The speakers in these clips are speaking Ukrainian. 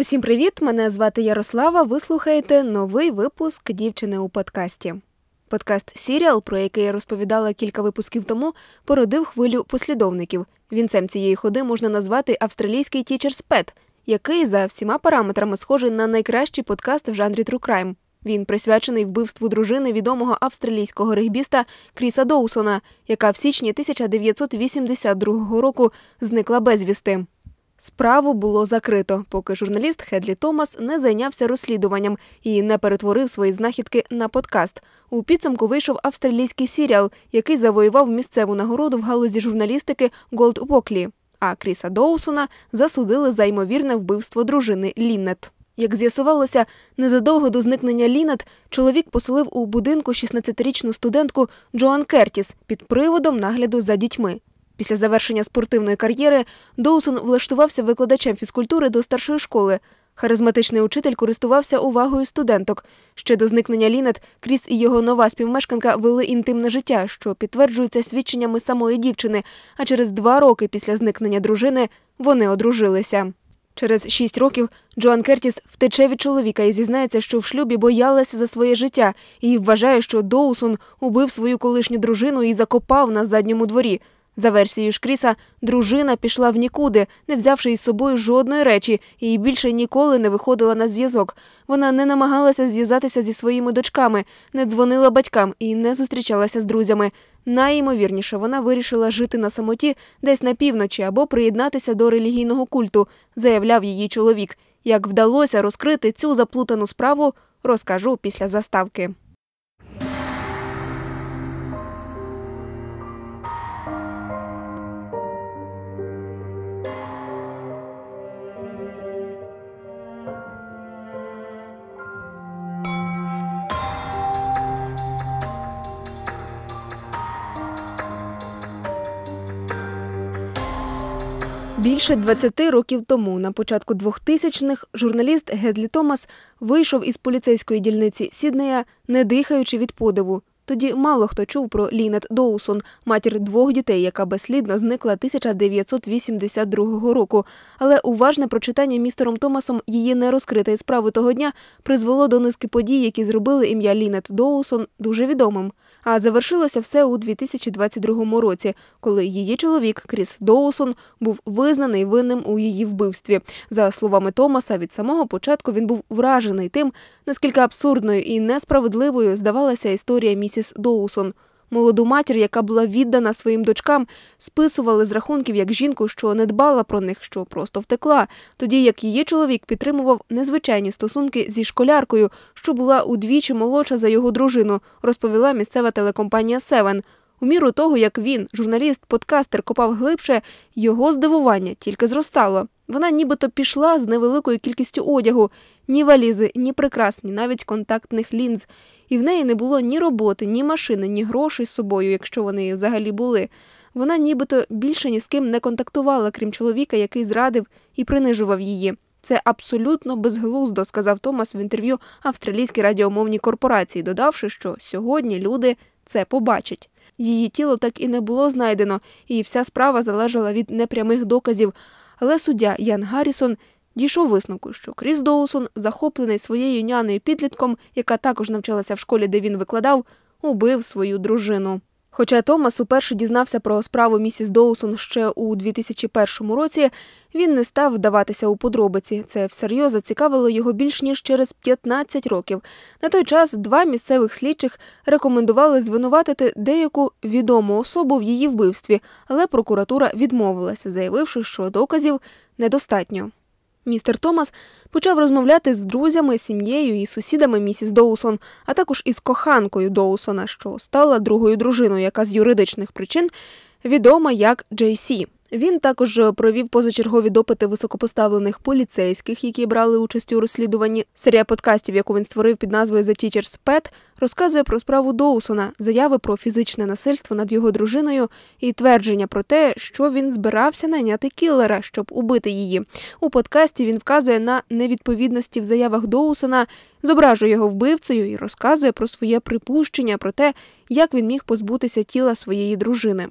Усім привіт! Мене звати Ярослава. Ви слухаєте новий випуск дівчини у подкасті. Подкаст Сіріал, про який я розповідала кілька випусків тому, породив хвилю послідовників. Вінцем цієї ходи можна назвати австралійський Teacher's Pet, який за всіма параметрами схожий на найкращий подкаст в жанрі True Crime. Він присвячений вбивству дружини відомого австралійського регбіста Кріса Доусона, яка в січні 1982 року зникла безвісти. Справу було закрито, поки журналіст Хедлі Томас не зайнявся розслідуванням і не перетворив свої знахідки на подкаст. У підсумку вийшов австралійський серіал, який завоював місцеву нагороду в галузі журналістики Голд Воклі. А Кріса Доусона засудили за ймовірне вбивство дружини Ліннет. Як з'ясувалося, незадовго до зникнення Лінет чоловік поселив у будинку 16-річну студентку Джоан Кертіс під приводом нагляду за дітьми. Після завершення спортивної кар'єри Доусон влаштувався викладачем фізкультури до старшої школи. Харизматичний учитель користувався увагою студенток. Ще до зникнення Лінет Кріс і його нова співмешканка вели інтимне життя, що підтверджується свідченнями самої дівчини. А через два роки після зникнення дружини вони одружилися. Через шість років Джоан Кертіс втече від чоловіка і зізнається, що в шлюбі боялася за своє життя і вважає, що Доусон убив свою колишню дружину і закопав на задньому дворі. За версією Шкріса, дружина пішла в нікуди, не взявши із собою жодної речі, і більше ніколи не виходила на зв'язок. Вона не намагалася зв'язатися зі своїми дочками, не дзвонила батькам і не зустрічалася з друзями. Найімовірніше, вона вирішила жити на самоті десь на півночі або приєднатися до релігійного культу, заявляв її чоловік. Як вдалося розкрити цю заплутану справу, розкажу після заставки. Більше 20 років тому, на початку 2000-х, журналіст Гедлі Томас вийшов із поліцейської дільниці Сіднея, не дихаючи від подиву. Тоді мало хто чув про Лінет Доусон, матір двох дітей, яка безслідно зникла 1982 року. Але уважне прочитання містером Томасом її нерозкритої справи того дня призвело до низки подій, які зробили ім'я Лінет Доусон дуже відомим. А завершилося все у 2022 році, коли її чоловік Кріс Доусон був визнаний винним у її вбивстві. За словами Томаса, від самого початку він був вражений тим, наскільки абсурдною і несправедливою здавалася історія місіс Доусон. Молоду матір, яка була віддана своїм дочкам, списували з рахунків як жінку, що не дбала про них, що просто втекла. Тоді як її чоловік підтримував незвичайні стосунки зі школяркою, що була удвічі молодша за його дружину, розповіла місцева телекомпанія Севен. У міру того, як він, журналіст, подкастер, копав глибше, його здивування тільки зростало. Вона нібито пішла з невеликою кількістю одягу, ні валізи, ні прикрас, ні навіть контактних лінз. І в неї не було ні роботи, ні машини, ні грошей з собою, якщо вони взагалі були. Вона нібито більше ні з ким не контактувала, крім чоловіка, який зрадив і принижував її. Це абсолютно безглуздо, сказав Томас в інтерв'ю австралійській радіомовній корпорації, додавши, що сьогодні люди це побачать. Її тіло так і не було знайдено, і вся справа залежала від непрямих доказів. Але суддя Ян Гаррісон дійшов висновку, що Кріс Доусон, захоплений своєю няною підлітком, яка також навчалася в школі, де він викладав, убив свою дружину. Хоча Томас уперше дізнався про справу місіс Доусон ще у 2001 році, він не став вдаватися у подробиці. Це всерйоз зацікавило його більш ніж через 15 років. На той час два місцевих слідчих рекомендували звинуватити деяку відому особу в її вбивстві, але прокуратура відмовилася, заявивши, що доказів недостатньо. Містер Томас почав розмовляти з друзями, сім'єю і сусідами місіс Доусон, а також із коханкою Доусона, що стала другою дружиною, яка з юридичних причин відома як Джей Сі. Він також провів позачергові допити високопоставлених поліцейських, які брали участь у розслідуванні. Серія подкастів, яку він створив під назвою «The Teacher's Pet», розказує про справу Доусона, заяви про фізичне насильство над його дружиною і твердження про те, що він збирався найняти кілера, щоб убити її. У подкасті він вказує на невідповідності в заявах Доусона, зображує його вбивцею і розказує про своє припущення про те, як він міг позбутися тіла своєї дружини.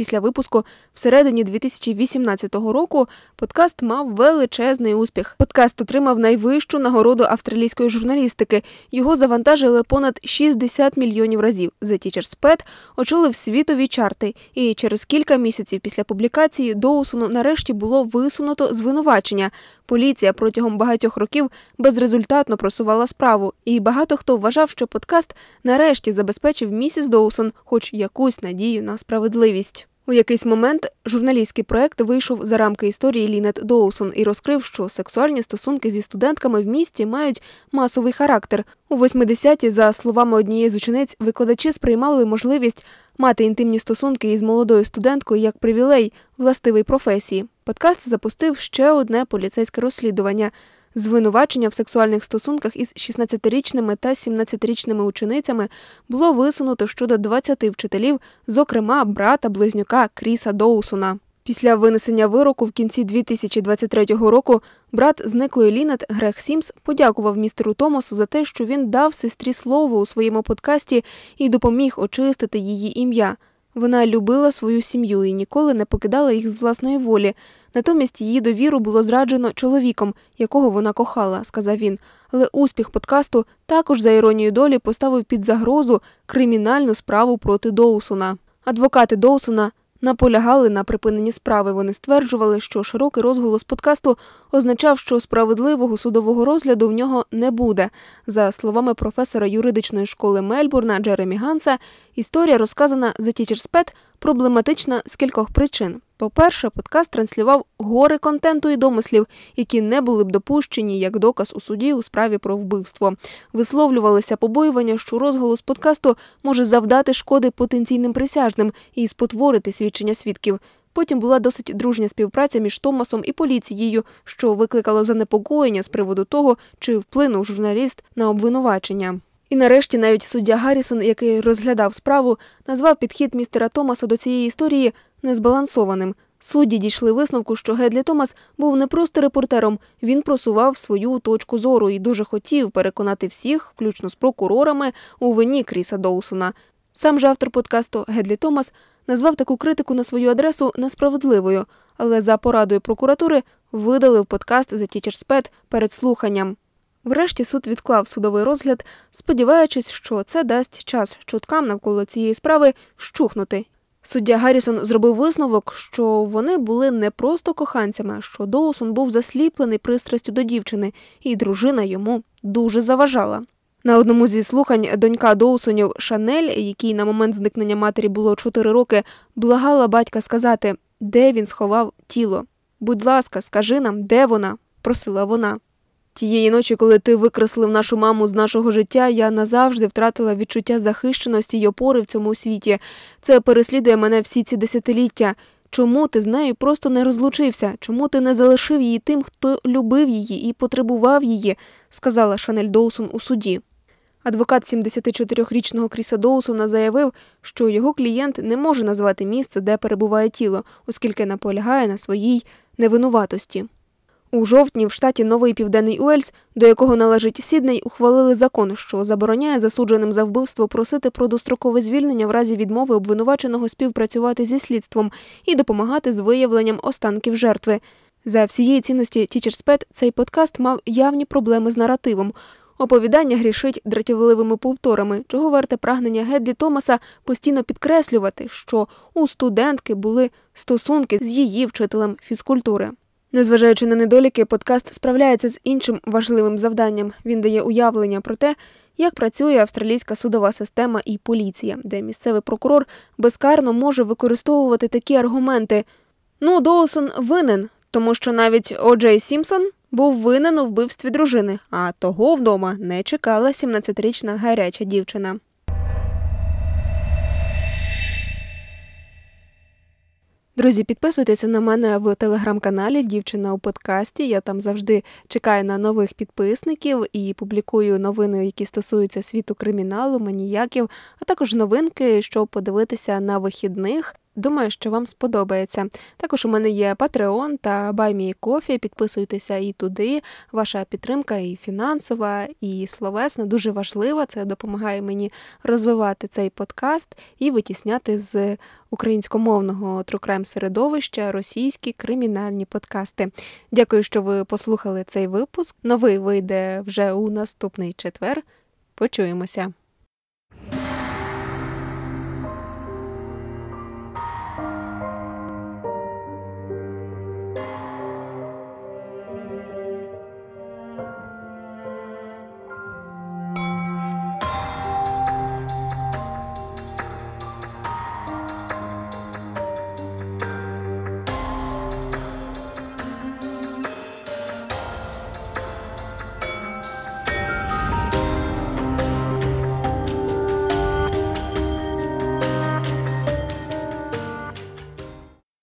Після випуску всередині 2018 року подкаст мав величезний успіх. Подкаст отримав найвищу нагороду австралійської журналістики. Його завантажили понад 60 мільйонів разів. The Teacher's Pet очолив світові чарти, і через кілька місяців після публікації Доусону нарешті було висунуто звинувачення. Поліція протягом багатьох років безрезультатно просувала справу, і багато хто вважав, що подкаст нарешті забезпечив місіс Доусон хоч якусь надію на справедливість. У якийсь момент журналістський проект вийшов за рамки історії Лінет Доусон і розкрив, що сексуальні стосунки зі студентками в місті мають масовий характер. У 80-ті, за словами однієї з учениць, викладачі сприймали можливість мати інтимні стосунки із молодою студенткою як привілей властивий професії. Подкаст запустив ще одне поліцейське розслідування. Звинувачення в сексуальних стосунках із 16-річними та 17-річними ученицями було висунуто щодо 20 вчителів, зокрема брата близнюка Кріса Доусона. Після винесення вироку в кінці 2023 року брат зниклої Лінет Грег Сімс подякував містеру Томасу за те, що він дав сестрі слово у своєму подкасті і допоміг очистити її ім'я. Вона любила свою сім'ю і ніколи не покидала їх з власної волі. Натомість її довіру було зраджено чоловіком, якого вона кохала, сказав він. Але успіх подкасту також за іронією долі поставив під загрозу кримінальну справу проти Доусона. Адвокати Доусона наполягали на припиненні справи. Вони стверджували, що широкий розголос подкасту означав, що справедливого судового розгляду в нього не буде. За словами професора юридичної школи Мельбурна Джеремі Ганса, історія розказана за Тічерспет проблематична з кількох причин. По-перше, подкаст транслював гори контенту і домислів, які не були б допущені як доказ у суді у справі про вбивство. Висловлювалися побоювання, що розголос подкасту може завдати шкоди потенційним присяжним і спотворити свідчення свідків. Потім була досить дружня співпраця між Томасом і поліцією, що викликало занепокоєння з приводу того, чи вплинув журналіст на обвинувачення. І нарешті навіть суддя Гаррісон, який розглядав справу, назвав підхід містера Томаса до цієї історії незбалансованим. Судді дійшли висновку, що Гедлі Томас був не просто репортером, він просував свою точку зору і дуже хотів переконати всіх, включно з прокурорами, у вині Кріса Доусона. Сам же автор подкасту Гедлі Томас назвав таку критику на свою адресу несправедливою, але за порадою прокуратури видалив подкаст за Pet перед слуханням. Врешті суд відклав судовий розгляд, сподіваючись, що це дасть час чуткам навколо цієї справи вщухнути. Суддя Гаррісон зробив висновок, що вони були не просто коханцями, що Доусон був засліплений пристрастю до дівчини, і дружина йому дуже заважала. На одному зі слухань донька Доусонів Шанель, якій на момент зникнення матері було 4 роки, благала батька сказати, де він сховав тіло. Будь ласка, скажи нам, де вона? просила вона. Тієї ночі, коли ти викреслив нашу маму з нашого життя, я назавжди втратила відчуття захищеності й опори в цьому світі. Це переслідує мене всі ці десятиліття. Чому ти з нею просто не розлучився? Чому ти не залишив її тим, хто любив її і потребував її? сказала Шанель Доусон у суді. Адвокат 74-річного Кріса Доусона заявив, що його клієнт не може назвати місце, де перебуває тіло, оскільки наполягає на своїй невинуватості. У жовтні в штаті Новий Південний Уельс, до якого належить Сідней, ухвалили закон, що забороняє засудженим за вбивство просити про дострокове звільнення в разі відмови обвинуваченого співпрацювати зі слідством і допомагати з виявленням останків жертви. За всієї цінності Pet цей подкаст мав явні проблеми з наративом. Оповідання грішить дратівливими повторами, чого варте прагнення Гедлі Томаса постійно підкреслювати, що у студентки були стосунки з її вчителем фізкультури. Незважаючи на недоліки, подкаст справляється з іншим важливим завданням. Він дає уявлення про те, як працює австралійська судова система і поліція, де місцевий прокурор безкарно може використовувати такі аргументи. Ну, Доусон винен, тому що навіть О'Джей Сімпсон був винен у вбивстві дружини, а того вдома не чекала 17-річна гаряча дівчина. Друзі, підписуйтеся на мене в телеграм-каналі Дівчина у подкасті. Я там завжди чекаю на нових підписників і публікую новини, які стосуються світу криміналу, маніяків, а також новинки, щоб подивитися на вихідних. Думаю, що вам сподобається. Також у мене є Patreon та BuyMeCoffee. Підписуйтеся і туди. Ваша підтримка і фінансова, і словесна дуже важлива. Це допомагає мені розвивати цей подкаст і витісняти з українськомовного трукрайм середовища російські кримінальні подкасти. Дякую, що ви послухали цей випуск. Новий вийде вже у наступний четвер. Почуємося.